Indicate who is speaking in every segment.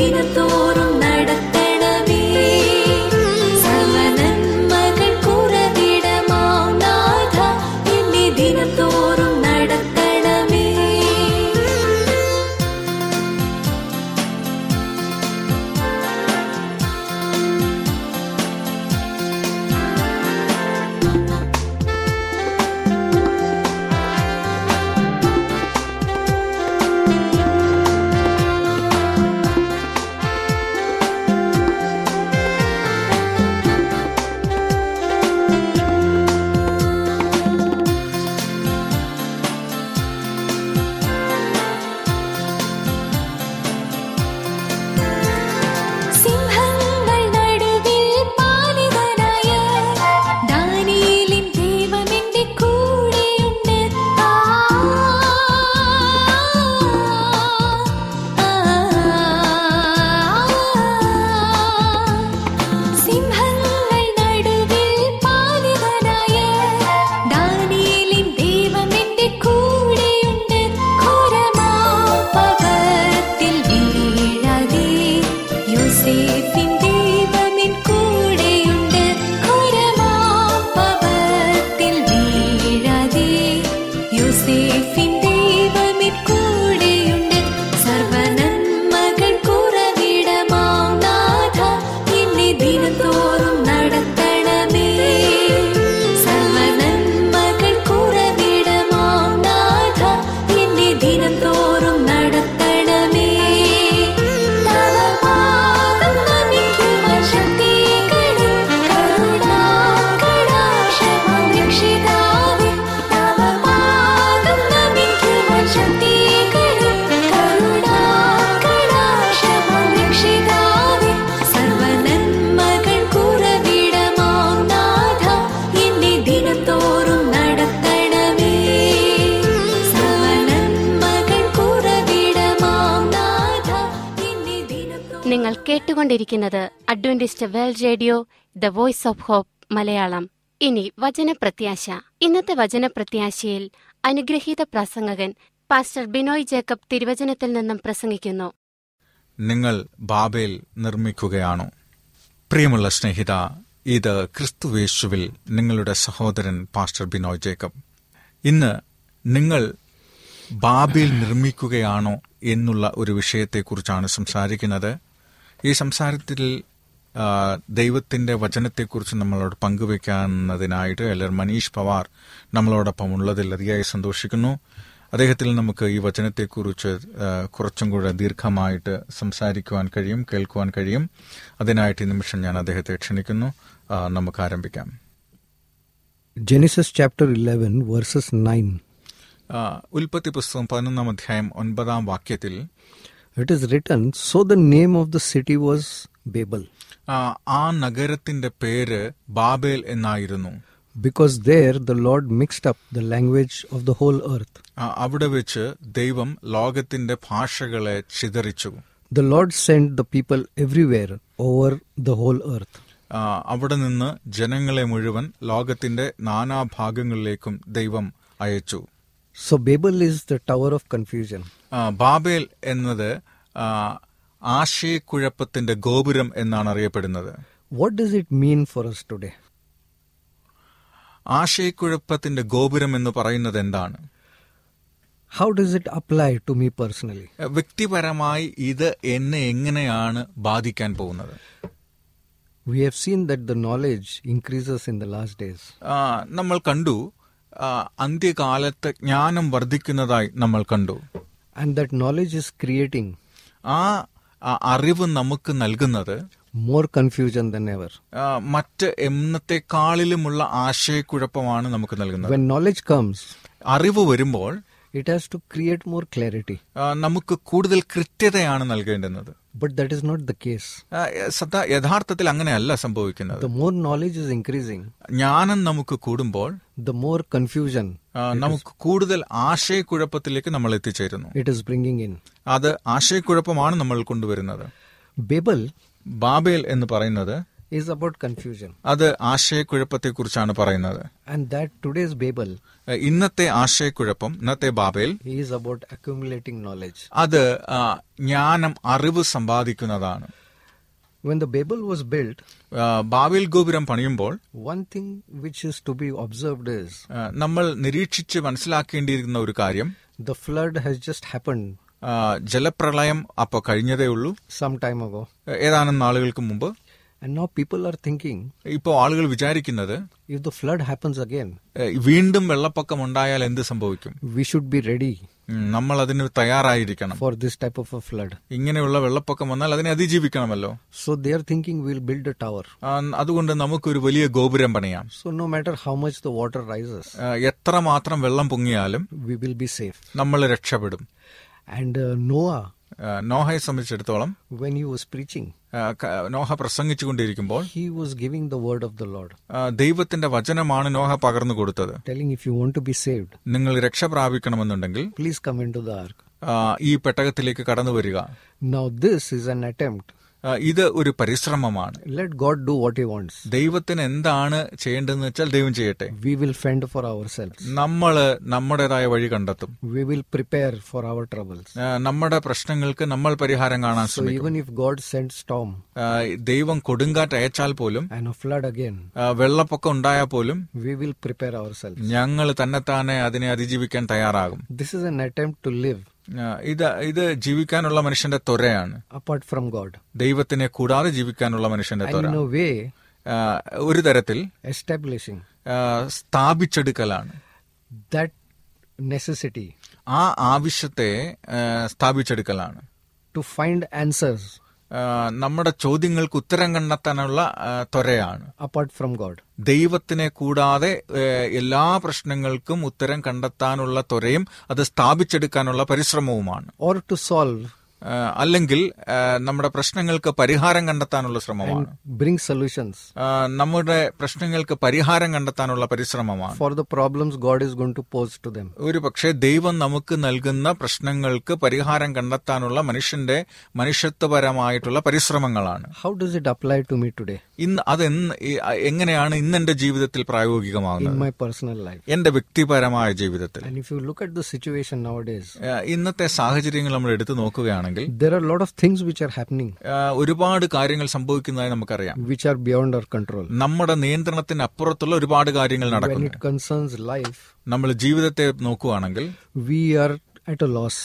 Speaker 1: vida
Speaker 2: toda. കേട്ടുകൊണ്ടിരിക്കുന്നത് Adventist world radio the voice of hope Malayalam. ഇനി വചനപ്രത്യാശ. ഇന്നത്തെ വചനപ്രത്യാശയിൽ അനുഗ്രഹീത പ്രസംഗകൻ പാസ്റ്റർ ബിനോയ് ജേക്കബ് തിരുവചനത്തിൽ നിന്നും പ്രസംഗിക്കുന്നു.
Speaker 3: നിങ്ങൾ ബാബേൽ നിർമ്മിക്കുകയാണോ? പ്രിയമുള്ള സ്നേഹിത ഇത് ക്രിസ്തുവേശുവിൽ നിങ്ങളുടെ സഹോദരൻ പാസ്റ്റർ ബിനോയ് ജേക്കബ്. ഇന്ന് നിങ്ങൾ ബാബേൽ നിർമ്മിക്കുകയാണോ എന്നുള്ള ഒരു വിഷയത്തെക്കുറിച്ചാണ് സംസാരിക്കുന്നത്. ഈ സംസാരത്തിൽ ദൈവത്തിന്റെ വചനത്തെക്കുറിച്ച് നമ്മളോട് പങ്കുവെക്കുന്നതിനായിട്ട് എല്ലർ മനീഷ് പവാർ നമ്മളോടൊപ്പം ഉള്ളതിൽ അതിയായി സന്തോഷിക്കുന്നു. അദ്ദേഹത്തിൽ നമുക്ക് ഈ വചനത്തെക്കുറിച്ച് കുറച്ചും കൂടെ ദീർഘമായിട്ട് സംസാരിക്കുവാൻ കഴിയും കേൾക്കുവാൻ കഴിയും. അതിനായിട്ട് ഈ നിമിഷം ഞാൻ അദ്ദേഹത്തെ ക്ഷണിക്കുന്നു. നമുക്ക് ആരംഭിക്കാം.
Speaker 4: Genesis chapter 11, verses 9.
Speaker 3: ആ, ഉൽപ്പത്തി പുസ്തകം പതിനൊന്നാം അധ്യായം ഒൻപതാം വാക്യത്തിൽ
Speaker 4: It is written, So the name of the city was Babel,
Speaker 3: ആ, ആ നഗരത്തിന്റെ പേര് ബാബേൽ എന്നായിരുന്നു
Speaker 4: because there the Lord mixed up the language of the whole earth.
Speaker 3: ആ, അവിടെ വെച്ച് ദൈവം ലോകത്തിന്റെ ഭാഷകളെ ചിതറിച്ചു
Speaker 4: The Lord sent the people everywhere over the whole earth.
Speaker 3: ആ, അവിടെ നിന്ന് ജനങ്ങളെ മുഴുവൻ ലോകത്തിന്റെ നാനാഭാഗങ്ങളിലേക്കും ദൈവം അയച്ചു
Speaker 4: So Babel is the tower of confusion.
Speaker 3: ആ, ബാബേൽ എന്നത് ആ, ആശയക്കുഴപ്പത്തിന്റെ ഗോപുരം എന്നാണ് അറിയപ്പെടുന്നത്
Speaker 4: What does it mean for us today?
Speaker 3: ആശയക്കുഴപ്പത്തിന്റെ ഗോപുരം എന്ന് പറയുന്നത് എന്താണ്
Speaker 4: How does it apply to me personally?
Speaker 3: വ്യക്തിപരമായി ഇത് എന്നെ എങ്ങനെയാണ് ബാധിക്കാൻ പോകുന്നത്
Speaker 4: We have seen that the knowledge increases in the last days.
Speaker 3: ആ, നമ്മൾ കണ്ടു ആ, അന്ത്യകാലത്ത് ജ്ഞാനം വർദ്ധിക്കുന്നതായി നമ്മൾ കണ്ടു.
Speaker 4: And that knowledge is creating
Speaker 3: ആ അറിവ് നമുക്ക് നൽകുന്നത്
Speaker 4: മോർ കൺഫ്യൂഷൻ than ever.
Speaker 3: ആ, മറ്റ് എന്നത്തെക്കാളിലുമുള്ള ആശയക്കുഴപ്പമാണ് നമുക്ക് നൽകുന്നത്.
Speaker 4: വെൻ നോളജ് കംസ്
Speaker 3: അറിവ് വരുമ്പോൾ
Speaker 4: it has to create more clarity
Speaker 3: നമുക്ക് കൂടുതൽ കൃത്യതയാണ് നൽകേണ്ടുന്നത്.
Speaker 4: But that is not the case
Speaker 3: സത്ത സദാ യഥാർത്ഥത്തിൽ അങ്ങനെയല്ല സംഭവിക്കുന്നത്.
Speaker 4: The more knowledge is increasing,
Speaker 3: ജ്ഞാനം നമുക്ക് കൂടുമ്പോൾ
Speaker 4: ദ മോർ
Speaker 3: കൺഫ്യൂഷൻ നമുക്ക് കൂടുതൽ ആശയക്കുഴപ്പത്തിലേക്ക് നമ്മൾ എത്തിച്ചേരുന്നു.
Speaker 4: ഇറ്റ് is bringing ഇൻ
Speaker 3: അത് ആശയക്കുഴപ്പമാണ് നമ്മൾ കൊണ്ടുവരുന്നത്.
Speaker 4: Babel
Speaker 3: ബാബേൽ എന്ന് പറയുന്നത്
Speaker 4: is about confusion.
Speaker 3: അത് ആശയക്കുഴപ്പത്തെക്കുറിച്ചാണ് പറയുന്നത്
Speaker 4: And that today's Babel
Speaker 3: ഏ, ഇന്നത്തെ ആശയക്കുഴപ്പം ഇന്നത്തെ Babel
Speaker 4: is about accumulating knowledge.
Speaker 3: അത് ജ്ഞാനം അറിവ് സമ്പാദിക്കുന്നതാണ്
Speaker 4: When the Babel was built,
Speaker 3: ബാബേൽ ഗോപുരം പണിയുമ്പോൾ
Speaker 4: one thing which is to be observed is
Speaker 3: nammal നമ്മൾ നിരീക്ഷിച്ച് oru ഒരു കാര്യം
Speaker 4: the flood has just happened
Speaker 3: ആ, ജലപ്രളയം അപ്പൊ കഴിഞ്ഞതേ ഉള്ളൂ
Speaker 4: some time ago.
Speaker 3: ഏതാനും നാളുകൾക്ക് മുമ്പ്
Speaker 4: And now people are thinking
Speaker 3: ഇപ്പോൾ ആളുകൾ വിചാരിക്കുന്നത്
Speaker 4: if the flood happens again,
Speaker 3: ഏ, വീണ്ടും വെള്ളപ്പൊക്കം ഉണ്ടായാൽ എന്ത് സംഭവിക്കും
Speaker 4: we should be ready
Speaker 3: ഉം, നമ്മൾ അതിന് തയ്യാറായിരിക്കണം
Speaker 4: for this type of a flood.
Speaker 3: ഇങ്ങനെയുള്ള വെള്ളപ്പൊക്കം വന്നാൽ അതിനെ അതിജീവിക്കണമല്ലോ
Speaker 4: So they are thinking we'll build a tower.
Speaker 3: ആ, അതുകൊണ്ട് നമുക്കൊരു വലിയ ഗോപുരം പണിയാം
Speaker 4: So no matter how much the water rises,
Speaker 3: ആ, എത്രമാത്രം വെള്ളം പൊങ്ങിയാലും
Speaker 4: we will be safe.
Speaker 3: നമ്മൾ രക്ഷപ്പെടും
Speaker 4: And uh, Noah,
Speaker 3: ആ, നോഹയെ സംബന്ധിച്ചിടത്തോളം
Speaker 4: when he was preaching,
Speaker 3: ആ, ക- Noah പ്രസംഗിച്ചുകൊണ്ടിരിക്കുമ്പോൾ
Speaker 4: he was giving the word of the Lord,
Speaker 3: ദൈവത്തിന്റെ വചനമാണ് നോഹ പകർന്നു കൊടുത്തത്
Speaker 4: telling if you want to be saved,
Speaker 3: നിങ്ങൾ രക്ഷ പ്രാപിക്കണമെന്നുണ്ടെങ്കിൽ
Speaker 4: please come into the ark.
Speaker 3: ആ, ഈ പെട്ടകത്തിലേക്ക് കടന്നു വരിക
Speaker 4: Now this is an attempt
Speaker 3: ആ, ഇത് ഒരു പരിശ്രമമാണ്
Speaker 4: Let God do what He wants.
Speaker 3: ദൈവത്തിന് എന്താണ് ചെയ്യേണ്ടതെന്ന് വെച്ചാൽ ദൈവം ചെയ്യട്ടെ
Speaker 4: We will fend for ourselves.
Speaker 3: നമ്മൾ നമ്മുടേതായ വഴി കണ്ടെത്തും
Speaker 4: We will prepare for our troubles.
Speaker 3: നമ്മുടെ പ്രശ്നങ്ങൾക്ക് നമ്മൾ പരിഹാരം കാണാൻ ശ്രമിക്കും
Speaker 4: even if God sends storm
Speaker 3: ദൈവം കൊടുങ്കാറ്റ് അയച്ചാൽ പോലും
Speaker 4: and a flood again,
Speaker 3: വെള്ളപ്പൊക്കം ഉണ്ടായാൽ പോലും
Speaker 4: we will prepare ourselves.
Speaker 3: ഞങ്ങൾ തന്നെത്താനെ അതിനെ അതിജീവിക്കാൻ തയ്യാറാകും
Speaker 4: This is an attempt to live
Speaker 3: ആ, ഇത് ഇത് ജീവിക്കാനുള്ള മനുഷ്യന്റെ ത്വരയാണ്.
Speaker 4: അപ്പാർട്ട് ഫ്രം ഗോഡ്
Speaker 3: ദൈവത്തിനെ കൂടാതെ ജീവിക്കാനുള്ള മനുഷ്യന്റെ ത്വര. ഒരു തരത്തിൽ എസ്റ്റാബ്ലിഷിംഗ് സ്ഥാപിച്ചെടുക്കലാണ്.
Speaker 4: that necessity
Speaker 3: ആ ആവശ്യത്തെ സ്ഥാപിച്ചെടുക്കലാണ്.
Speaker 4: ടു ഫൈൻഡ് answers
Speaker 3: ആ, നമ്മുടെ ചോദ്യങ്ങൾക്ക് ഉത്തരം കണ്ടെത്താനുള്ള ത്വരയാണ്.
Speaker 4: അപ്പാർട്ട് ഫ്രം ഗോഡ്
Speaker 3: ദൈവത്തിനെ കൂടാതെ എല്ലാ പ്രശ്നങ്ങൾക്കും ഉത്തരം കണ്ടെത്താനുള്ള ത്വരയും അത് സ്ഥാപിച്ചെടുക്കാനുള്ള പരിശ്രമവുമാണ്.
Speaker 4: ഓർ ടു solve
Speaker 3: ആ, അല്ലെങ്കിൽ നമ്മുടെ പ്രശ്നങ്ങൾക്ക് പരിഹാരം കണ്ടെത്താനുള്ള ശ്രമമാണ്.
Speaker 4: ബ്രിങ്
Speaker 3: സൊല്യൂഷൻസ് നമ്മുടെ പ്രശ്നങ്ങൾക്ക് പരിഹാരം കണ്ടെത്താനുള്ള പരിശ്രമമാണ്.
Speaker 4: For the problems God is going to pose to them
Speaker 3: ഒരു പക്ഷേ ദൈവം നമുക്ക് നൽകുന്ന പ്രശ്നങ്ങൾക്ക് പരിഹാരം കണ്ടെത്താനുള്ള മനുഷ്യന്റെ മനുഷ്യത്വപരമായിട്ടുള്ള പരിശ്രമങ്ങളാണ്.
Speaker 4: How does it apply to me today
Speaker 3: ഇന്ന് അത് എങ്ങനെയാണ് ഇന്ന് എന്റെ ജീവിതത്തിൽ
Speaker 4: in
Speaker 3: പ്രായോഗികമാകുന്നത്
Speaker 4: മൈ പേഴ്സണൽ ലൈഫ്
Speaker 3: എന്റെ വ്യക്തിപരമായ ജീവിതത്തിൽ.
Speaker 4: If you look at the situation situation
Speaker 3: nowadays, ഇന്നത്തെ സാഹചര്യങ്ങൾ നമ്മൾ എടുത്തു നോക്കുകയാണെങ്കിൽ
Speaker 4: there are a lot of things which are happening
Speaker 3: ഒരുപാട് കാര്യങ്ങൾ സംഭവിക്കുന്നതായി നമുക്കറിയാം
Speaker 4: which are beyond our control.
Speaker 3: നമ്മുടെ നിയന്ത്രണത്തിന് അപ്പുറത്തുള്ള ഒരുപാട് കാര്യങ്ങൾ
Speaker 4: When
Speaker 3: നടക്കുന്നു
Speaker 4: it concerns life,
Speaker 3: നമ്മൾ ജീവിതത്തെ നോക്കുകയാണെങ്കിൽ
Speaker 4: we are at a loss.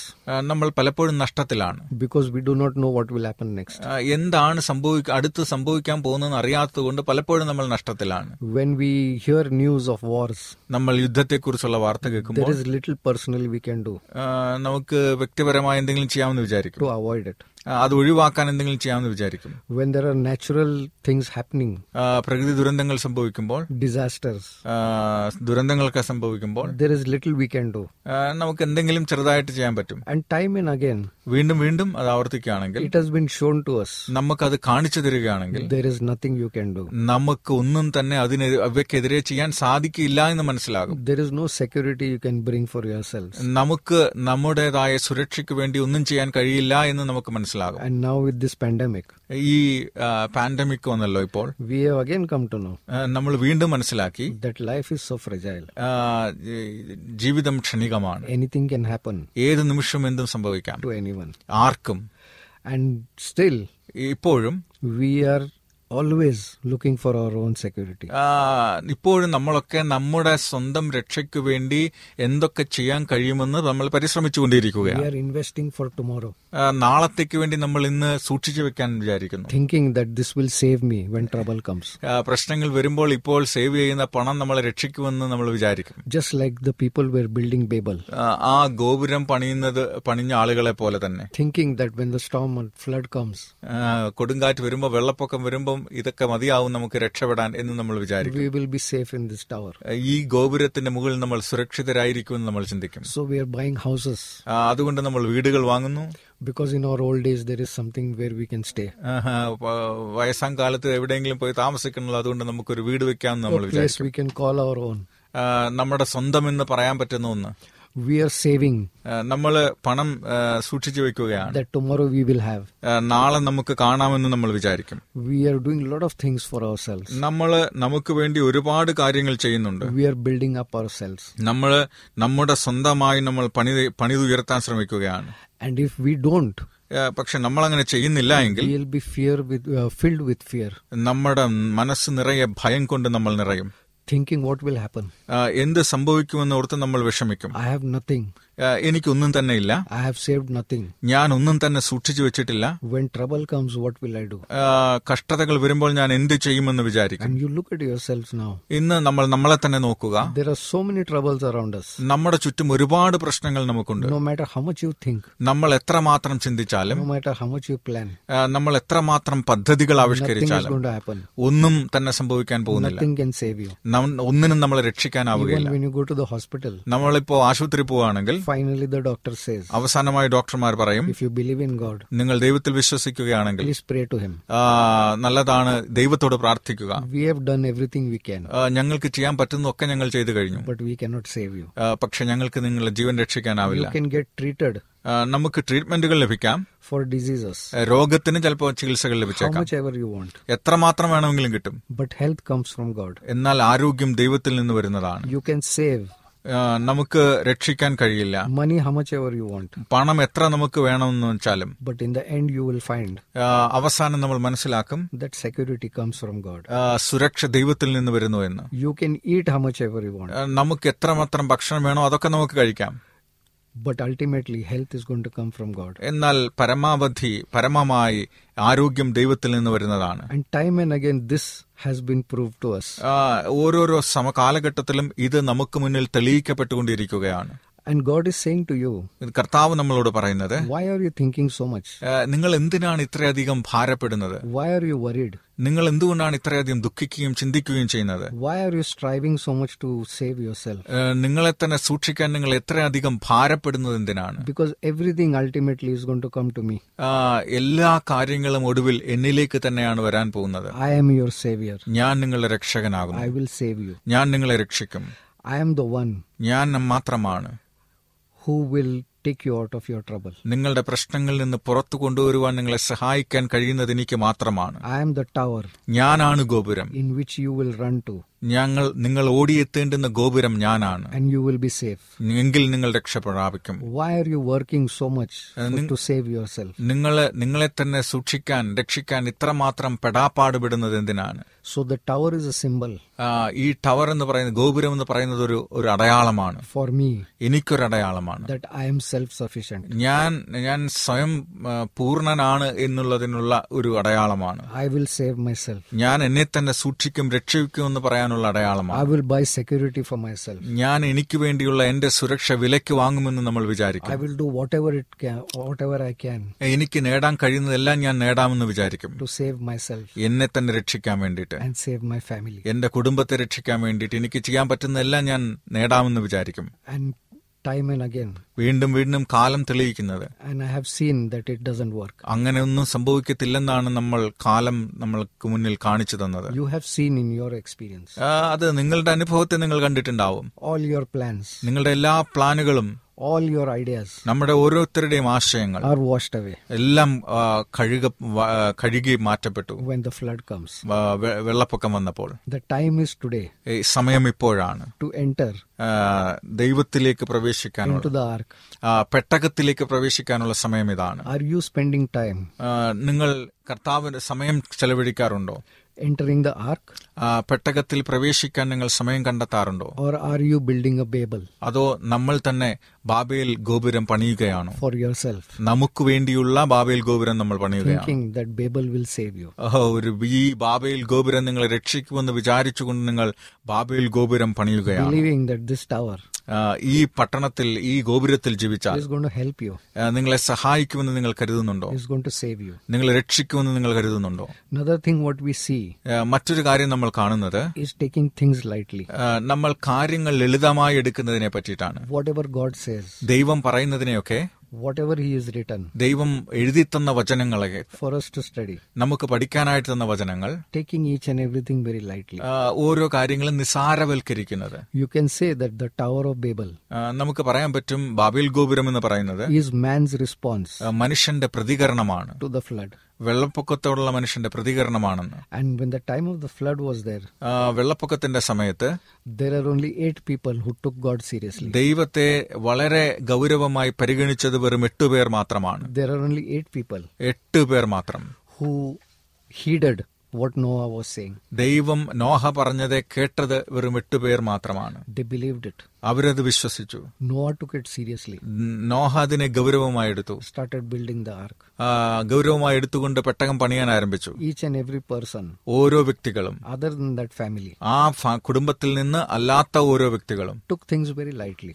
Speaker 3: നമ്മൾ പലപ്പോഴും നഷ്ടത്തിലാണ്.
Speaker 4: Because we do not know what will happen next
Speaker 3: എന്താണ് സംഭവിക്ക അടുത്ത് സംഭവിക്കാൻ പോകുന്നതെന്ന് അറിയാത്തതുകൊണ്ട് പലപ്പോഴും നമ്മൾ നഷ്ടത്തിലാണ്.
Speaker 4: When we hear news of wars
Speaker 3: നമ്മൾ യുദ്ധത്തെക്കുറിച്ചുള്ള വാർത്ത കേൾക്കുമ്പോൾ
Speaker 4: little is we can do
Speaker 3: can do നമുക്ക് വ്യക്തിപരമായ എന്തെങ്കിലും ചെയ്യാമെന്ന് വിചാരിക്കും
Speaker 4: to avoid it.
Speaker 3: അത് ഒഴിവാക്കാൻ എന്തെങ്കിലും ചെയ്യാമെന്ന് വിചാരിക്കും.
Speaker 4: When there are natural things happening,
Speaker 3: ആ, പ്രകൃതി ദുരന്തങ്ങൾ സംഭവിക്കുമ്പോൾ ഡിസാസ്റ്റേഴ്സ് ദുരന്തങ്ങളൊക്കെ സംഭവിക്കുമ്പോൾ
Speaker 4: there is little we can do.
Speaker 3: നമുക്ക് എന്തെങ്കിലും ചെറുതായിട്ട് ചെയ്യാൻ പറ്റും.
Speaker 4: And time and again,
Speaker 3: വീണ്ടും വീണ്ടും അത് ആവർത്തിക്കുകയാണെങ്കിൽ
Speaker 4: it has been shown to us
Speaker 3: നമുക്ക് അത് കാണിച്ചു തരികയാണെങ്കിൽ
Speaker 4: there is nothing you can do.
Speaker 3: നമുക്ക് ഒന്നും തന്നെ അതിന് അവയ്ക്കെതിരെ ചെയ്യാൻ സാധിക്കില്ല എന്ന് മനസ്സിലാകും.
Speaker 4: There is no security you can bring for yourself
Speaker 3: നമുക്ക് നമ്മുടേതായ സുരക്ഷയ്ക്ക് വേണ്ടി ഒന്നും ചെയ്യാൻ കഴിയില്ല എന്ന് നമുക്ക് മനസ്സിലാകും
Speaker 4: And now with this pandemic,
Speaker 3: ഈ പാൻഡമിക് വന്നല്ലോ ഇപ്പോൾ
Speaker 4: we have again come to know
Speaker 3: ആ, നമ്മൾ വീണ്ടും മനസ്സിലാക്കി
Speaker 4: that life is so fragile.
Speaker 3: ആ, ഈ ജീവിതം ക്ഷണികമാണ്
Speaker 4: Anything can happen
Speaker 3: ഏത് നിമിഷം എന്തും സംഭവിക്കാം
Speaker 4: to anyone.
Speaker 3: ആർക്കും
Speaker 4: And still,
Speaker 3: ഇപ്പോഴും
Speaker 4: we are always looking for our own security.
Speaker 3: ആ, ഇപ്പോഴും നമ്മളൊക്കെ നമ്മുടെ സ്വന്തം രക്ഷയ്ക്ക് വേണ്ടി എന്തൊക്കെ ചെയ്യാൻ കഴിയുമെന്ന് നമ്മൾ
Speaker 4: We
Speaker 3: പരിശ്രമിച്ചുകൊണ്ടിരിക്കുകയാണ്
Speaker 4: are investing for tomorrow,
Speaker 3: ആ, നാളത്തേക്ക് വേണ്ടി നമ്മൾ ഇന്ന് സൂക്ഷിച്ചു വെക്കാൻ വിചാരിക്കുന്നു.
Speaker 4: Thinking that this will save me when trouble comes.
Speaker 3: ആ, പ്രശ്നങ്ങൾ വരുമ്പോൾ ഇപ്പോൾ സേവ് ചെയ്യുന്ന പണം നമ്മളെ രക്ഷിക്കുമെന്ന് നമ്മൾ വിചാരിക്കും
Speaker 4: Just like the people were building Babel,
Speaker 3: ആ, ആ ഗോപുരം പണിയുന്നത് പണിഞ്ഞ ആളുകളെ പോലെ തന്നെ.
Speaker 4: Thinking that when the storm or flood comes,
Speaker 3: ആ, കൊടുങ്കാറ്റ് വരുമ്പോൾ വെള്ളപ്പൊക്കം വരുമ്പം ഇതൊക്കെ മതിയാവും നമുക്ക് രക്ഷപ്പെടാൻ എന്ന് നമ്മൾ വിചാരിക്കും
Speaker 4: we will be safe in this tower.
Speaker 3: ഈ ഗോപുരത്തിന്റെ മുകളിൽ നമ്മൾ സുരക്ഷിതരായിരിക്കും എന്ന് നമ്മൾ ചിന്തിക്കും
Speaker 4: So we are buying houses
Speaker 3: അതുകൊണ്ട് നമ്മൾ വീടുകൾ വാങ്ങുന്നു
Speaker 4: because in our old days there is something where we can stay.
Speaker 3: വയസ്സാം കാലത്ത് എവിടെയെങ്കിലും പോയി താമസിക്കണല്ലോ അതുകൊണ്ട് നമുക്ക് ഒരു വീട് വെക്കാമെന്ന് നമ്മൾ വിചാരിക്കും
Speaker 4: we can call our own.
Speaker 3: നമ്മുടെ സ്വന്തം എന്ന് പറയാൻ പറ്റുന്ന ഒന്ന്
Speaker 4: We are saving
Speaker 3: നമ്മൾ പണം ആ, സൂക്ഷിച്ചു വെക്കുകയാണ്
Speaker 4: that tomorrow we will have.
Speaker 3: ആ, നാളെ നമുക്ക് കാണാമെന്ന് നമ്മൾ വിചാരിക്കും
Speaker 4: We are doing a lot of things for ourselves.
Speaker 3: നമ്മൾ നമുക്ക് വേണ്ടി ഒരുപാട് കാര്യങ്ങൾ ചെയ്യുന്നുണ്ട്
Speaker 4: We are building up ourselves.
Speaker 3: നമ്മൾ നമ്മുടെ സ്വന്തമായി നമ്മൾ പണി പണിതുയർത്താൻ ശ്രമിക്കുകയാണ്
Speaker 4: And if we don't,
Speaker 3: ആ, പക്ഷെ നമ്മൾ അങ്ങനെ ചെയ്യുന്നില്ല എങ്കിൽ
Speaker 4: we will be fear with, uh, filled with fear,
Speaker 3: നമ്മുടെ മനസ്സ് നിറയെ ഭയം കൊണ്ട് നമ്മൾ നിറയും
Speaker 4: thinking what will happen.
Speaker 3: ആ, എന്ത് സംഭവിക്കുമെന്ന് ഓർത്ത് നമ്മൾ വിഷമിക്കും
Speaker 4: I have nothing.
Speaker 3: ആ, എനിക്കൊന്നും തന്നെ ഇല്ല
Speaker 4: I have saved nothing.
Speaker 3: ഞാൻ ഒന്നും തന്നെ സൂക്ഷിച്ചു വെച്ചിട്ടില്ല
Speaker 4: When trouble comes, what will I do?
Speaker 3: ആ, കഷ്ടതകൾ വരുമ്പോൾ ഞാൻ എന്ത് ചെയ്യുമെന്ന് വിചാരിക്കും
Speaker 4: And you look at yourselves now.
Speaker 3: ഇന്ന് നമ്മൾ നമ്മളെ തന്നെ നോക്കുക
Speaker 4: There are so many troubles around us.
Speaker 3: നമ്മുടെ ചുറ്റും ഒരുപാട് പ്രശ്നങ്ങൾ നമുക്കുണ്ട്
Speaker 4: No matter how much you think,
Speaker 3: നമ്മൾ എത്രമാത്രം ചിന്തിച്ചാലും
Speaker 4: no matter how much you plan,
Speaker 3: ആ, നമ്മൾ എത്രമാത്രം പദ്ധതികൾ
Speaker 4: nothing is
Speaker 3: ആവിഷ്കരിച്ചാലും ഒന്നും തന്നെ സംഭവിക്കാൻ പോകുന്നില്ല ഒന്നിനും നമ്മളെ രക്ഷിക്കാനാവുകയില്ല.
Speaker 4: ഹോസ്പിറ്റൽ
Speaker 3: നമ്മളിപ്പോ ആശുപത്രി പോവുകയാണെങ്കിൽ
Speaker 4: ഫൈനലി ഡോക്ടർ സേസ്
Speaker 3: അവസാനമായി ഡോക്ടർമാർ പറയും
Speaker 4: യു ബിലീവ് ഇൻ ഗോഡ്
Speaker 3: നിങ്ങൾ ദൈവത്തിൽ വിശ്വസിക്കുകയാണെങ്കിൽ
Speaker 4: ടു
Speaker 3: ഹിം നല്ലതാണ് ദൈവത്തോട് പ്രാർത്ഥിക്കുക.
Speaker 4: We have done everything we can
Speaker 3: ഞങ്ങൾക്ക് ചെയ്യാൻ പറ്റുന്നൊക്കെ ഞങ്ങൾ ചെയ്തു കഴിഞ്ഞു.
Speaker 4: But we cannot save you
Speaker 3: പക്ഷെ ഞങ്ങൾക്ക് നിങ്ങളുടെ ജീവൻ രക്ഷിക്കാനാവില്ല.
Speaker 4: യു കൻ ഗെറ്റ്
Speaker 3: ട്രീറ്റഡ് നമുക്ക് ട്രീറ്റ്മെന്റുകൾ ലഭിക്കാം.
Speaker 4: ഫോർ
Speaker 3: ഡിസീസസ് രോഗത്തിന് ചിലപ്പോൾ ചികിത്സകൾ
Speaker 4: how
Speaker 3: ലഭിച്ചേക്കാം
Speaker 4: എത്ര മാത്രം you want.
Speaker 3: എത്രമാത്രം വേണമെങ്കിലും കിട്ടും.
Speaker 4: But health comes from God
Speaker 3: എന്നാൽ ആരോഗ്യം ദൈവത്തിൽ നിന്ന് വരുന്നതാണ്.
Speaker 4: യു ക്യാൻ
Speaker 3: സേവ് നമുക്ക് രക്ഷിക്കാൻ കഴിയില്ല.
Speaker 4: Money how much you want want.
Speaker 3: പണം എത്ര നമുക്ക് വേണമെന്ന് വെച്ചാലും
Speaker 4: but in the end you will find
Speaker 3: അവസാനം നമ്മൾ മനസ്സിലാക്കും.
Speaker 4: That security comes from God
Speaker 3: സുരക്ഷ ദൈവത്തിൽ നിന്ന് വരുന്നു എന്ന്.
Speaker 4: You can eat how much you want
Speaker 3: നമുക്ക് എത്ര നമുക്ക് എത്രമാത്രം ഭക്ഷണം വേണോ അതൊക്കെ നമുക്ക് കഴിക്കാം.
Speaker 4: But ultimately, health is going to come from God.
Speaker 3: എന്നാൽ പരമാവധി പരമമായി ആരോഗ്യം ദൈവത്തിൽ നിന്ന് വരുന്നതാണ്
Speaker 4: And time and again, this has been proved to us.
Speaker 3: ആ, ഓരോരോ സമകാലഘട്ടത്തിലും ഇത് നമുക്ക് മുന്നിൽ തെളിയിക്കപ്പെട്ടുകൊണ്ടിരിക്കുകയാണ്
Speaker 4: And God is saying to you,
Speaker 3: ഇത് കർത്താവ് നമ്മളോട് പറയുന്നത്
Speaker 4: Why are you thinking so much?
Speaker 3: ആ, നിങ്ങൾ എന്തിനാണ് ഇത്രയധികം ഭാരപ്പെടുന്നത്
Speaker 4: Why are you worried?
Speaker 3: നിങ്ങൾ എന്തുകൊണ്ടാണ് ഇത്രയധികം ദുഃഖിക്കുകയും ചിന്തിക്കുകയും ചെയ്യുന്നത്
Speaker 4: Why are you striving so much to save yourself?
Speaker 3: ആ, നിങ്ങളെ തന്നെ സൂക്ഷിക്കാൻ നിങ്ങൾ എത്രയധികം ഭാരപ്പെടുന്നത് എന്തിനാണ്
Speaker 4: Because everything ultimately is going to come to me.
Speaker 3: ആ, എല്ലാ കാര്യങ്ങളും ഒടുവിൽ എന്നിലേക്ക് തന്നെയാണ് വരാൻ പോകുന്നത്
Speaker 4: I am your savior.
Speaker 3: ഞാൻ നിങ്ങളുടെ രക്ഷകനാകുന്നു
Speaker 4: I will save you.
Speaker 3: ഞാൻ നിങ്ങളെ രക്ഷിക്കും
Speaker 4: I am the one
Speaker 3: ഞാൻ മാത്രമാണ്
Speaker 4: who will take you out of your trouble
Speaker 3: നിങ്ങളുടെ പ്രശ്നങ്ങളിൽ നിന്ന് പുറത്തു കൊണ്ടുവരുവാൻ നിങ്ങളെ സഹായിക്കാൻ കഴിയുന്നത് എനിക്ക് മാത്രമാണ്.
Speaker 4: ഐ ആം ദ ടവർ
Speaker 3: ഞാനാണ് ഗോപുരം.
Speaker 4: In which you will run to
Speaker 3: ഞങ്ങൾ നിങ്ങൾ ഓടിയെത്തേണ്ടുന്ന ഗോപുരം ഞാനാണ്
Speaker 4: and you will be safe.
Speaker 3: എങ്കിൽ നിങ്ങൾ രക്ഷപ്രാപിക്കും
Speaker 4: Why are you working so much for- to save yourself?
Speaker 3: നിങ്ങൾ നിങ്ങളെ തന്നെ സൂക്ഷിക്കാൻ രക്ഷിക്കാൻ ഇത്രമാത്രം പെടാപ്പാടുപെടുന്നത് എന്തിനാണ്
Speaker 4: So the tower is a symbol
Speaker 3: ആ, ഈ ടവർ എന്ന് പറയുന്നത് ഗോപുരം എന്ന് പറയുന്നത് ഒരു ഒരു അടയാളമാണ്
Speaker 4: for me
Speaker 3: എനിക്കൊരു അടയാളമാണ്
Speaker 4: that I am self-sufficient.
Speaker 3: ഞാൻ ഞാൻ സ്വയം ആ, പൂർണനാണ് എന്നുള്ളതിനുള്ള ഒരു അടയാളമാണ്
Speaker 4: I will save myself.
Speaker 3: ഞാൻ എന്നെ തന്നെ സൂക്ഷിക്കും രക്ഷിക്കും എന്ന് പറയാനുള്ള അടയാളമാണ്.
Speaker 4: I will buy security for myself.
Speaker 3: ഞാൻ എനിക്ക് വേണ്ടിയുള്ള എന്റെ സുരക്ഷ വിലയ്ക്ക് വാങ്ങുമെന്ന് നമ്മൾ
Speaker 4: I
Speaker 3: വിചാരിക്കും
Speaker 4: will do whatever it can, whatever I can
Speaker 3: എനിക്ക് നേടാൻ കഴിയുന്നതെല്ലാം ഞാൻ നേടാമെന്ന് വിചാരിക്കും.
Speaker 4: to save myself
Speaker 3: എന്നെ തന്നെ രക്ഷിക്കാൻ വേണ്ടിയിട്ട്.
Speaker 4: and save my family.
Speaker 3: എന്റെ കുടുംബത്തെ രക്ഷിക്കാൻ വേണ്ടിയിട്ട് എനിക്ക് ചെയ്യാൻ പറ്റുന്നതെല്ലാം ഞാൻ നേടാമെന്ന് വിചാരിക്കും.
Speaker 4: And again,
Speaker 3: വീണ്ടും വീണ്ടും കാലം തെളിയിക്കുന്നത്.
Speaker 4: I have seen that it doesn't work.
Speaker 3: അങ്ങനെ ഒന്നും സംഭവിക്കത്തില്ലെന്നാണ് നമ്മൾ കാലം നമ്മൾക്ക് മുന്നിൽ കാണിച്ചു തന്നത്.
Speaker 4: You have seen in your experience
Speaker 3: അത് നിങ്ങളുടെ അനുഭവത്തെ നിങ്ങൾ കണ്ടിട്ടുണ്ടാവും.
Speaker 4: ഓൾ യുവർ പ്ലാൻസ്
Speaker 3: നിങ്ങളുടെ എല്ലാ പ്ലാനുകളും
Speaker 4: all your ideas
Speaker 3: നമ്മുടെ ഓരോരുത്തരുടെയും ആശയങ്ങൾ
Speaker 4: are washed away.
Speaker 3: എല്ലാം കഴുക കഴുകി മാറ്റപ്പെട്ടു.
Speaker 4: When the flood comes.
Speaker 3: വെള്ളപ്പൊക്കം വന്നപ്പോൾ.
Speaker 4: The time is today
Speaker 3: സമയം ഇപ്പോഴാണ്.
Speaker 4: ടു enter
Speaker 3: ദൈവത്തിലേക്ക് പ്രവേശിക്കാനുള്ള
Speaker 4: ark.
Speaker 3: പെട്ടകത്തിലേക്ക് പ്രവേശിക്കാനുള്ള സമയം ഇതാണ്.
Speaker 4: ആർ യു സ്പെൻഡിങ്
Speaker 3: ടൈം നിങ്ങൾ കർത്താവിന്റെ സമയം ചെലവഴിക്കാറുണ്ടോ?
Speaker 4: Entering the ark?
Speaker 3: ആ, പെട്ടകത്തിൽ പ്രവേശിക്കാൻ നിങ്ങൾ സമയം കണ്ടെത്താറുണ്ടോ?
Speaker 4: Or are you building a Babel?
Speaker 3: അതോ നമ്മൾ തന്നെ ബാബേൽ ഗോപുരം പണിയുകയാണോ?
Speaker 4: For yourself,
Speaker 3: നമുക്ക് വേണ്ടിയുള്ള ബാബേൽ ഗോപുരം നമ്മൾ പണിയുകയാണ്.
Speaker 4: Thinking that Babel will save you?
Speaker 3: ഓഹോ ഒരു ഈ ബാബേൽ ഗോപുരം നിങ്ങളെ രക്ഷിക്കുമെന്ന് വിചാരിച്ചുകൊണ്ട് നിങ്ങൾ ബാബേൽ ഗോപുരം പണിയുകയാണ്.
Speaker 4: Believing that this tower
Speaker 3: ആ, ഈ പട്ടണത്തിൽ ഈ ഗോപുരത്തിൽ ജീവിച്ചാൽ
Speaker 4: is going to help you,
Speaker 3: ആ, നിങ്ങളെ സഹായിക്കുമെന്ന് നിങ്ങൾ കരുതുന്നുണ്ടോ?
Speaker 4: Is going to save you.
Speaker 3: നിങ്ങളെ രക്ഷിക്കുമെന്ന് നിങ്ങൾ കരുതുന്നുണ്ടോ?
Speaker 4: Another thing, what we see
Speaker 3: ആ, മറ്റൊരു കാര്യം നമ്മൾ കാണുന്നത്
Speaker 4: is taking things lightly.
Speaker 3: നമ്മൾ കാര്യങ്ങൾ ലളിതമായി എടുക്കുന്നതിനെ പറ്റിയിട്ടാണ്.
Speaker 4: Whatever God says,
Speaker 3: ദൈവം പറയുന്നതിനെയൊക്കെ
Speaker 4: whatever He has written
Speaker 3: ദൈവം എഴുതിത്തന്ന വചനങ്ങളെ
Speaker 4: for us to study,
Speaker 3: നമുക്ക് പഠിക്കാനായിട്ട് തന്ന വചനങ്ങൾ
Speaker 4: taking each and everything very lightly.
Speaker 3: ഓരോ കാര്യങ്ങളും നിസാരവൽക്കരിക്കുന്നത്
Speaker 4: You can say that the Tower of Babel
Speaker 3: നമുക്ക് പറയാൻ പറ്റും ബാബിൽ ഗോപുരം എന്ന് പറയുന്നത്
Speaker 4: is man's response
Speaker 3: മനുഷ്യന്റെ പ്രതികരണമാണ്
Speaker 4: to the flood.
Speaker 3: വെള്ളപ്പൊക്കത്തോടുള്ള മനുഷ്യന്റെ പ്രതികരണമാണെന്ന്
Speaker 4: and when the time of the flood was there,
Speaker 3: വെള്ളപ്പൊക്കത്തിന്റെ സമയത്ത്
Speaker 4: there are only eight people who took God seriously.
Speaker 3: ദൈവത്തെ വളരെ ഗൗരവമായി പരിഗണിച്ചത് വെറും മാത്രമാണ്
Speaker 4: are only eight people
Speaker 3: എട്ട് പേർ മാത്രം
Speaker 4: who heeded what Noah was saying.
Speaker 3: ദൈവം നോഹ പറഞ്ഞത് കേട്ടത് വെറും എട്ടുപേർ മാത്രമാണ്
Speaker 4: They believed it.
Speaker 3: അവരത് വിശ്വസിച്ചു.
Speaker 4: Noah took it seriously,
Speaker 3: Noah അതിനെ ഗൗരവമായി എടുത്തു
Speaker 4: started building the ark.
Speaker 3: ഗൗരവമായി എടുത്തുകൊണ്ട് പെട്ടകം പണിയാൻ ആരംഭിച്ചു.
Speaker 4: Each and every person,
Speaker 3: ഓരോ വ്യക്തികളും.
Speaker 4: Other than that family,
Speaker 3: ആ കുടുംബത്തിൽ നിന്ന് അല്ലാത്ത ഓരോ വ്യക്തികളും.
Speaker 4: Took തിങ്സ് വെരി
Speaker 3: ലൈറ്റ്ലി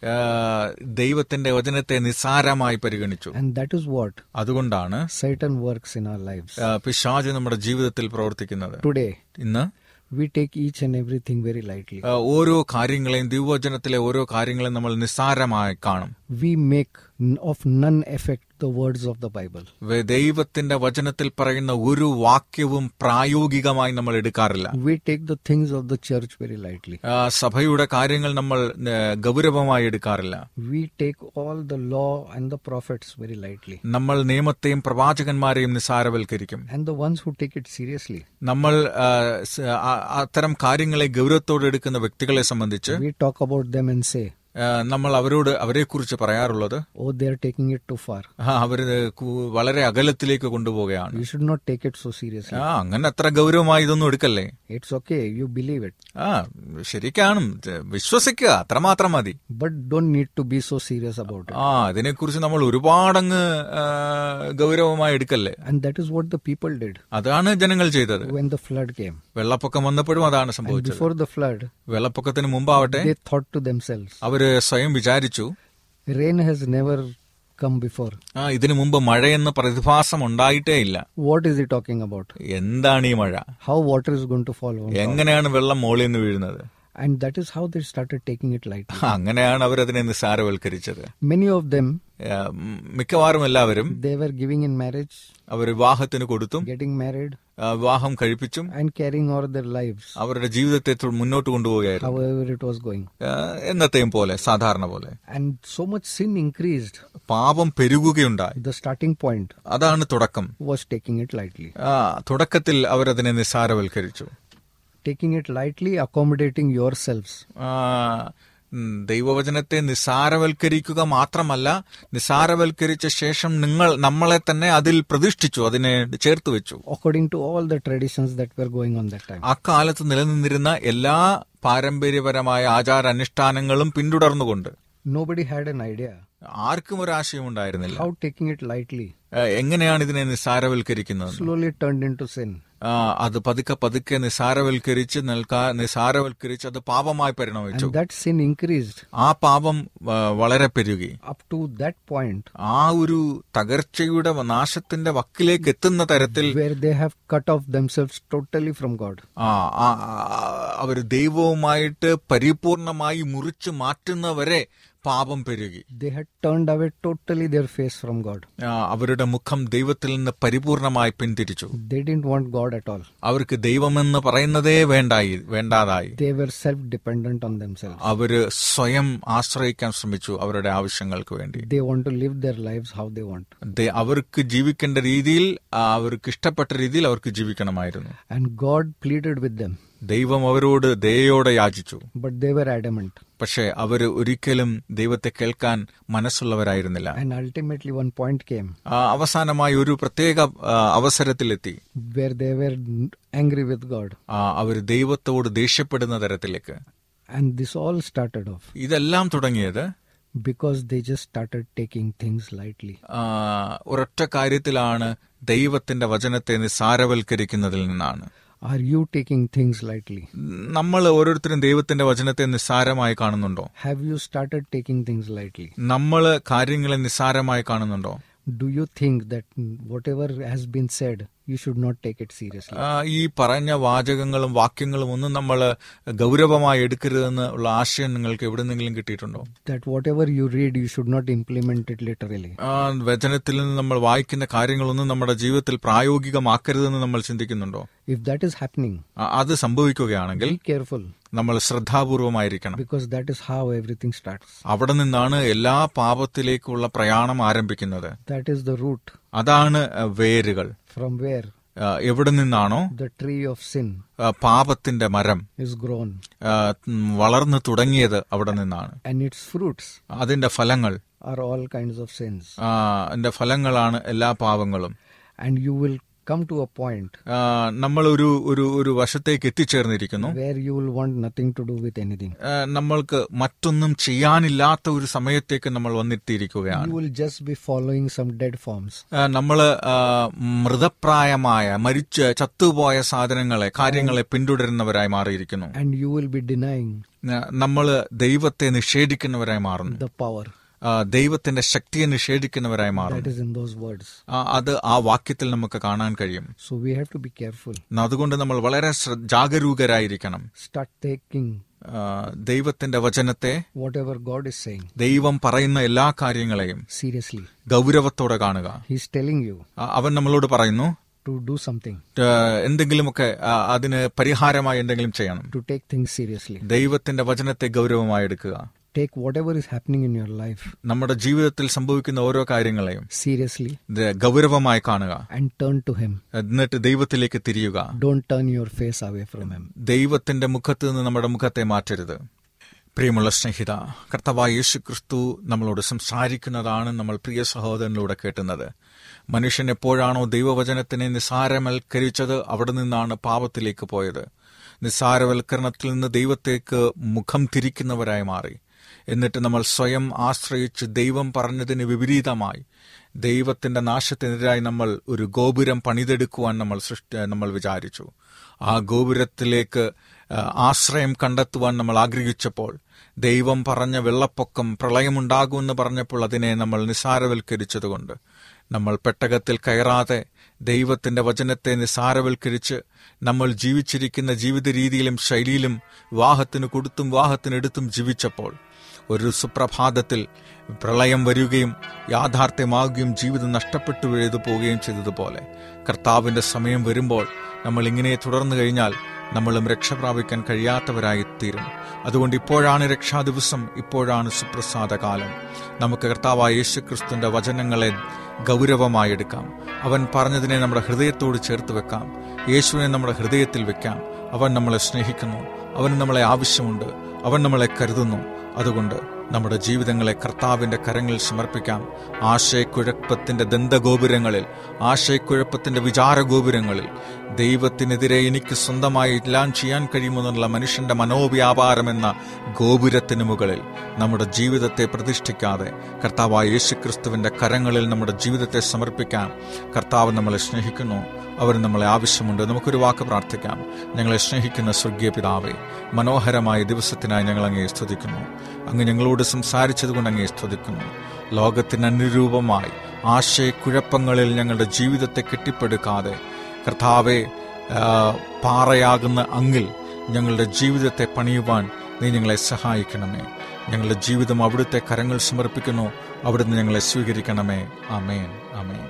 Speaker 3: ദൈവത്തിന്റെ വചനത്തെ നിസാരമായി പരിഗണിച്ചു.
Speaker 4: And that is what
Speaker 3: അതുകൊണ്ടാണ്
Speaker 4: Satan works in our lives.
Speaker 3: പിഷാജ് പിശാച് നമ്മുടെ ജീവിതത്തിൽ പ്രവർത്തിക്കുന്നത്.
Speaker 4: Today,
Speaker 3: ഇന്ന്
Speaker 4: we take each and everything very lightly.
Speaker 3: ഓരോ കാര്യങ്ങളെയും ദൈവവചനത്തിലെ ഓരോ കാര്യങ്ങളെയും നമ്മൾ നിസ്സാരമായി കാണും
Speaker 4: We make n- of none effect the words of the Bible.
Speaker 3: ദൈവത്തിന്റെ വചനത്തിൽ പറയുന്ന ഒരു വാക്യവും പ്രായോഗികമായി നമ്മൾ എടുക്കാറില്ല
Speaker 4: We take the things of the church very lightly.
Speaker 3: സഭയുടെ കാര്യങ്ങൾ നമ്മൾ ഗൗരവമായി എടുക്കാറില്ല
Speaker 4: We take all the law and the prophets very lightly.
Speaker 3: നമ്മൾ നിയമത്തെയും പ്രവാചകന്മാരെയും നിസാരവൽക്കരിക്കും
Speaker 4: And the ones who take it seriously,
Speaker 3: നമ്മൾ അത്തരം കാര്യങ്ങളെ ഗൗരവത്തോടെ എടുക്കുന്ന വ്യക്തികളെ സംബന്ധിച്ച്
Speaker 4: we talk about them and say,
Speaker 3: നമ്മൾ അവരോട്
Speaker 4: അവരെ
Speaker 3: കുറിച്ച് പറയാറുള്ളത് അവർ വളരെ അകലത്തിലേക്ക് കൊണ്ടുപോകുകയാണ്
Speaker 4: you should not take it so
Speaker 3: serious അങ്ങനെ അത്ര ഗൗരവമായി ഇതൊന്നും എടുക്കല്ലേ?
Speaker 4: It's okay you believe it
Speaker 3: ആ ശരിക്കാണ്. വിശ്വസിക്കുക അത്രമാത്രം മതി.
Speaker 4: But don't need to be so serious about
Speaker 3: ആ അതിനെ കുറിച്ച് നമ്മൾ ഒരുപാടങ്ങ് ഗൗരവമായി എടുക്കല്ലേ?
Speaker 4: That is what the people did
Speaker 3: അതാണ് ജനങ്ങൾ ചെയ്തത്.
Speaker 4: വെൻ ദ ഫ്ലഡ് കെയിം
Speaker 3: വെള്ളപ്പൊക്കം വന്നപ്പോഴും അതാണ് സംഭവിച്ചത്.
Speaker 4: ബിഫോർ ദ ഫ്ലഡ്
Speaker 3: വെള്ളപ്പൊക്കത്തിന് മുമ്പാവട്ടെ
Speaker 4: ദേ തോട്ട് ടു ദംസെൽവ്സ്
Speaker 3: അവർ അവർ സ്വയം വിചാരിച്ചു.
Speaker 4: Rain has never come before
Speaker 3: ആ ഇതിനു മുമ്പ് മഴ എന്ന പ്രതിഭാസം ഉണ്ടായിട്ടേ ഇല്ല.
Speaker 4: What is he talking about
Speaker 3: എന്താണ് ഈ മഴ?
Speaker 4: How water is gone to follow
Speaker 3: എങ്ങനെയാണ് വെള്ളം മോള നിന്ന് വീഴുന്നത്?
Speaker 4: And that is how they started taking it lightly.
Speaker 3: അങ്ങനെയാണ് അവരതിനെ നിസ്സാരവൽക്കരിച്ചത്
Speaker 4: Many of them,
Speaker 3: ആ, മിക്കവാറും എല്ലാവരും
Speaker 4: they were giving in marriage,
Speaker 3: അവർ വിവാഹത്തിന് കൊടുത്തും
Speaker 4: getting married,
Speaker 3: ആ, വിവാഹം കഴിപ്പിച്ചും
Speaker 4: and carrying on their lives,
Speaker 3: അവരുടെ ജീവിതത്തെ തു- മുന്നോട്ട് കൊണ്ടുപോവുകയായിരുന്നു
Speaker 4: however it was going.
Speaker 3: ആ, എന്നത്തെയും പോലെ സാധാരണ പോലെ
Speaker 4: And so much sin increased.
Speaker 3: പാപം പെരുകുകയുണ്ടായി
Speaker 4: The starting point
Speaker 3: അതാണ് തുടക്കം
Speaker 4: was taking it lightly.
Speaker 3: ആ, തുടക്കത്തിൽ അവരതിനെ നിസ്സാരവൽക്കരിച്ചു
Speaker 4: Taking it lightly accommodating yourselves
Speaker 3: ദൈവവചനത്തെ നിസ്സാരവൽക്കരിക്കുക മാത്രമല്ല നിസ്സാരവൽക്കരിച്ച ശേഷം നിങ്ങൾ നമ്മളെ തന്നെ അതിൽ പ്രതിഷ്ഠിച്ചു അതിനെ ചേർത്ത് വെച്ചു.
Speaker 4: According to all the traditions that were going on that time.
Speaker 3: അക്കാലത്ത് നിലനിന്നിരുന്ന എല്ലാ പാരമ്പര്യപരമായ ആചാര അനുഷ്ഠാനങ്ങളും പിന്തുടർന്നുകൊണ്ട്.
Speaker 4: Nobody ഹാഡ് എൻ ഐഡിയ
Speaker 3: ആർക്കും ഒരു ആശയം ഉണ്ടായിരുന്നില്ല.
Speaker 4: taking it lightly
Speaker 3: ആ, എങ്ങനെയാണ് ഇതിനെ നിസ്സാരവൽക്കരിക്കുന്നത്
Speaker 4: slowly turned into sin.
Speaker 3: ആ, അത് പതുക്കെ പതുക്കെ നിസാരവൽക്കരിച്ച് നിൽക്കാ നിസാരവൽക്കരിച്ച് അത് പാപമായി പരിണമിച്ചു
Speaker 4: And that sin increased
Speaker 3: ആ പാപം വളരെ പെരുകി
Speaker 4: അപ് ടു ദാറ്റ് പോയിന്റ്
Speaker 3: ആ ഒരു തകർച്ചയുടെ നാശത്തിന്റെ വക്കിലേക്ക് എത്തുന്ന തരത്തിൽ
Speaker 4: where they have cut off themselves totally from God.
Speaker 3: ആ അവർ ദൈവവുമായിട്ട് പരിപൂർണമായി മുറിച്ചു മാറ്റുന്നവരെ പാപം പെരുകി
Speaker 4: They had turned away totally their face from God.
Speaker 3: അവരുടെ മുഖം ദൈവത്തിൽ നിന്ന് പരിപൂർണമായി പിന്തിരിച്ചു
Speaker 4: They didn't want God at all.
Speaker 3: അവർക്ക് ദൈവമെന്ന് പറയുന്നതേ വേണ്ടായി വേണ്ടാതായി
Speaker 4: They were self dependent on themselves.
Speaker 3: അവർ സ്വയം ആശ്രയിക്കാൻ ശ്രമിച്ചു അവരുടെ ആവശ്യങ്ങൾക്ക് വേണ്ടി
Speaker 4: They want to live their lives how they want.
Speaker 3: അവർക്ക് ജീവിക്കേണ്ട രീതിയിൽ അവർക്ക് ഇഷ്ടപ്പെട്ട രീതിയിൽ അവർക്ക് ജീവിക്കണമായിരുന്നു
Speaker 4: And God pleaded with them,
Speaker 3: ദൈവം അവരോട് ദയോടെ യാചിച്ചു.
Speaker 4: But they were adamant.
Speaker 3: പക്ഷെ അവർ ഒരിക്കലും ദൈവത്തെ കേൾക്കാൻ മനസ്സുള്ളവരായിരുന്നില്ല.
Speaker 4: And ultimately, one point came.
Speaker 3: അവസാനമായി ഒരു പ്രത്യേക അവസരത്തിലെത്തി.
Speaker 4: Where they were angry with God.
Speaker 3: ആ, അവർ ദൈവത്തോട് ദേഷ്യപ്പെടുന്ന തരത്തിലേക്ക്.
Speaker 4: And this all started off.
Speaker 3: ഇതെല്ലാം തുടങ്ങിയത്
Speaker 4: because they just started taking things lightly
Speaker 3: ഒരൊറ്റ കാര്യത്തിലാണ് ദൈവത്തിന്റെ വചനത്തെ നിസ്സാരവൽക്കരിക്കുന്നതിൽ നിന്നാണ്.
Speaker 4: Are you taking things lightly?
Speaker 3: നമ്മൾ ഓരോരുത്തരും ദൈവത്തിന്റെ വചനത്തെ നിസ്സാരമായി കാണുന്നുണ്ടോ
Speaker 4: Have you started taking things lightly?
Speaker 3: നമ്മൾ കാര്യങ്ങളെ നിസ്സാരമായി കാണുന്നുണ്ടോ
Speaker 4: Do you think that whatever ever has been said you should not take it seriously
Speaker 3: ഈ പറഞ്ഞ വാചകങ്ങളും വാക്യങ്ങളും ഒന്നും നമ്മൾ ഗൗരവമായി എടുക്കരുതെന്ന് ഉള്ള ആശയം നിങ്ങൾക്ക് എവിടെന്നെങ്കിലും കിട്ടിയിട്ടുണ്ടോ?
Speaker 4: That whatever you read you should not implement literally.
Speaker 3: ആ വചനത്തിൽ നിന്ന് നമ്മൾ വായിക്കുന്ന കാര്യങ്ങളൊന്നും നമ്മുടെ ജീവിതത്തിൽ പ്രായോഗികമാക്കരുതെന്ന് നമ്മൾ ചിന്തിക്കുന്നുണ്ടോ?
Speaker 4: ഇഫ് ദാറ്റ് ഇസ്
Speaker 3: ഹാപ്പനിങ് അത് സംഭവിക്കുകയാണെങ്കിൽ
Speaker 4: കെയർഫുൾ careful.
Speaker 3: നമ്മൾ ശ്രദ്ധാപൂർവമായിരിക്കണം.
Speaker 4: Because that is how everything starts.
Speaker 3: അവിടെ നിന്നാണ് എല്ലാ പാപത്തിലേക്കുള്ള പ്രയാണം ആരംഭിക്കുന്നത്.
Speaker 4: ദാറ്റ് is ദ റൂട്ട്
Speaker 3: അതാണ് വേരുകൾ.
Speaker 4: From
Speaker 3: വേർ എവിടെ നിന്നാണോ
Speaker 4: ദ ട്രീ ഓഫ്
Speaker 3: സിൻ പാപത്തിന്റെ മരം ഇസ് ഗ്രോൺ വളർന്നു തുടങ്ങിയത് അവിടെ നിന്നാണ്.
Speaker 4: And its fruits
Speaker 3: അതിന്റെ ഫലങ്ങൾ.
Speaker 4: are all kinds of sins.
Speaker 3: അതിന്റെ ഫലങ്ങളാണ് എല്ലാ പാപങ്ങളും.
Speaker 4: And you will come to a point
Speaker 3: നമ്മൾ ഒരു ഒരു ഒരു വശത്തേക്ക് എത്തിച്ചേർന്നിരിക്കുന്നു.
Speaker 4: where you will want nothing to do with anything.
Speaker 3: നമ്മൾക്ക് മറ്റൊന്നും ചെയ്യാനില്ലാത്ത ഒരു സമയത്തേക്ക് നമ്മൾ വന്നെത്തിയിരിക്കുകയാണ്
Speaker 4: You will just be following some dead forms.
Speaker 3: നമ്മൾ മൃതപ്രായമായ മരിച്ച് ചത്തുപോയ സാധനങ്ങളെ കാര്യങ്ങളെ പിന്തുടരുന്നവരായി മാറിയിരിക്കുന്നു.
Speaker 4: And you will be denying
Speaker 3: നമ്മൾ നമ്മൾ ദൈവത്തെ നിഷേധിക്കുന്നവരായി മാറുന്നു.
Speaker 4: power.
Speaker 3: ആ, ദൈവത്തിന്റെ ശക്തിയെ നിഷേധിക്കുന്നവരായി
Speaker 4: that
Speaker 3: മാറുന്നു
Speaker 4: is in those words.
Speaker 3: ആ, അത് ആ വാക്യത്തിൽ നമുക്ക് കാണാൻ കഴിയും.
Speaker 4: So we have to be careful
Speaker 3: അതുകൊണ്ട് നമ്മൾ വളരെ ജാഗരൂകരായിരിക്കണം.
Speaker 4: സ്റ്റാർട്ട്
Speaker 3: ടേക്കിംഗ് ദൈവത്തിന്റെ വചനത്തെ
Speaker 4: whatever God is saying,
Speaker 3: ദൈവം പറയുന്ന എല്ലാ കാര്യങ്ങളെയും
Speaker 4: സീരിയസ്ലി
Speaker 3: ഗൗരവത്തോടെ കാണുക.
Speaker 4: ഹിസ് ടെലിംഗ്
Speaker 3: യു അവൻ നമ്മളോട് പറയുന്നു
Speaker 4: ടു ഡു
Speaker 3: സംതിങ് എന്തെങ്കിലുമൊക്കെ അതിന് പരിഹാരമായി എന്തെങ്കിലും ചെയ്യണം.
Speaker 4: ടു ടേക്ക് തിങ്സ് സീരിയസ്ലി
Speaker 3: ദൈവത്തിന്റെ വചനത്തെ ഗൗരവമായി എടുക്കുക.
Speaker 4: Take whatever is happening in your life
Speaker 3: നമ്മുടെ ജീവിതത്തിൽ സംഭവിക്കുന്ന ഓരോ കാര്യങ്ങളെയും സീരിയസ്ലി ഗൗരവമായി കാണുക.
Speaker 4: ആൻഡ് ടേൺ ടു ഹിം
Speaker 3: എന്നിട്ട് ദൈവത്തിലേക്ക് തിരിയുക.
Speaker 4: Don't turn your face away from him
Speaker 3: ദൈവത്തിന്റെ മുഖത്ത് നിന്ന് നമ്മുടെ മുഖത്തെ മാറ്റരുത്. പ്രിയമുള്ള സ്നേഹിത കർത്തവായ യേശു ക്രിസ്തു നമ്മളോട് സംസാരിക്കുന്നതാണ് നമ്മൾ പ്രിയ സഹോദരനിലൂടെ കേട്ടുന്നത്. മനുഷ്യൻ എപ്പോഴാണോ ദൈവവചനത്തിനെ നിസാരവൽക്കരിച്ചത് അവിടെ നിന്നാണ് പാപത്തിലേക്ക് പോയത്. നിസ്സാരവൽക്കരണത്തിൽ നിന്ന് ദൈവത്തേക്ക് മുഖം തിരിക്കുന്നവരായി മാറി. എന്നിട്ട് നമ്മൾ സ്വയം ആശ്രയിച്ച് ദൈവം പറഞ്ഞതിന് വിപരീതമായി ദൈവത്തിന്റെ നാശത്തിനെതിരായി നമ്മൾ ഒരു ഗോപുരം പണിതെടുക്കുവാൻ നമ്മൾ സൃഷ്ടി നമ്മൾ വിചാരിച്ചു. ആ ഗോപുരത്തിലേക്ക് ആശ്രയം കണ്ടെത്തുവാൻ നമ്മൾ ആഗ്രഹിച്ചപ്പോൾ ദൈവം പറഞ്ഞ വെള്ളപ്പൊക്കം പ്രളയമുണ്ടാകുമെന്ന് പറഞ്ഞപ്പോൾ അതിനെ നമ്മൾ നിസാരവൽക്കരിച്ചതുകൊണ്ട് നമ്മൾ പെട്ടകത്തിൽ കയറാതെ ദൈവത്തിന്റെ വചനത്തെ നിസാരവൽക്കരിച്ച് നമ്മൾ ജീവിച്ചിരിക്കുന്ന ജീവിത രീതിയിലും ശൈലിയിലും വാഹത്തിന് കൊടുത്തും വാഹത്തിനെടുത്തും ജീവിച്ചപ്പോൾ ഒരു സുപ്രഭാതത്തിൽ പ്രളയം വരികയും യാഥാർത്ഥ്യമാകുകയും ജീവിതം നഷ്ടപ്പെട്ടു എഴുതു പോവുകയും ചെയ്തതുപോലെ. കർത്താവിന്റെ സമയം വരുമ്പോൾ നമ്മൾ ഇങ്ങനെ തുടർന്നു കഴിഞ്ഞാൽ നമ്മളും രക്ഷ പ്രാപിക്കാൻ കഴിയാത്തവരായി തീരും അതുകൊണ്ട് ഇപ്പോഴാണ് രക്ഷാ ദിവസം ഇപ്പോഴാണ് സുപ്രസാദ കാലം നമുക്ക് കർത്താവായ യേശുക്രിസ്തുവിന്റെ വചനങ്ങളെ ഗൗരവമായി എടുക്കാം. അവൻ പറഞ്ഞതിനെ നമ്മുടെ ഹൃദയത്തോട് ചേർത്ത് വെക്കാം. യേശുവിനെ നമ്മുടെ ഹൃദയത്തിൽ വെക്കാം. അവൻ നമ്മളെ സ്നേഹിക്കുന്നു. അവൻ നമ്മളെ ആവശ്യമുണ്ട്. അവൻ നമ്മളെ കരുതുന്നു. അതുകൊണ്ട് നമ്മുടെ ജീവിതങ്ങളെ കർത്താവിന്റെ കരങ്ങളിൽ സമർപ്പിക്കാം. ആശയക്കുഴപ്പത്തിന്റെ ദന്തഗോപുരങ്ങളിൽ ആശയക്കുഴപ്പത്തിന്റെ വിചാരഗോപുരങ്ങളിൽ ദൈവത്തിനെതിരെ എനിക്ക് സ്വന്തമായി എല്ലാം ചെയ്യാൻ കഴിയുമെന്നുള്ള മനുഷ്യന്റെ മനോവ്യാപാരമെന്ന ഗോപുരത്തിന് മുകളിൽ നമ്മുടെ ജീവിതത്തെ പ്രതിഷ്ഠിക്കാതെ കർത്താവായ യേശുക്രിസ്തുവിന്റെ കരങ്ങളിൽ നമ്മുടെ ജീവിതത്തെ സമർപ്പിക്കാം. കർത്താവ് നമ്മളെ സ്നേഹിക്കുന്നു. അവർ നമ്മളെ ആവശ്യമുണ്ട്. നമുക്കൊരു വാക്ക് പ്രാർത്ഥിക്കാം. ഞങ്ങളെ സ്നേഹിക്കുന്ന സ്വർഗീയ പിതാവെ മനോഹരമായ ദിവസത്തിനായി ഞങ്ങൾ അങ്ങേ സ്തുതിക്കുന്നു. അങ്ങ് ഞങ്ങളോട് സംസാരിച്ചതുകൊണ്ട് അങ്ങേ സ്തുതിക്കുന്നു. ലോകത്തിന് അനുരൂപമായി ആശയക്കുഴപ്പങ്ങളിൽ ഞങ്ങളുടെ ജീവിതത്തെ കെട്ടിപ്പടുക്കാതെ കർത്താവെ പാറയാകുന്ന അങ്ങിൽ ഞങ്ങളുടെ ജീവിതത്തെ പണിയുവാൻ നീ ഞങ്ങളെ സഹായിക്കണമേ. ഞങ്ങളുടെ ജീവിതം അവിടുത്തെ കരങ്ങൾ സമർപ്പിക്കുന്നു. അവിടുന്ന് ഞങ്ങളെ സ്വീകരിക്കണമേ. അമേൻ അമേൻ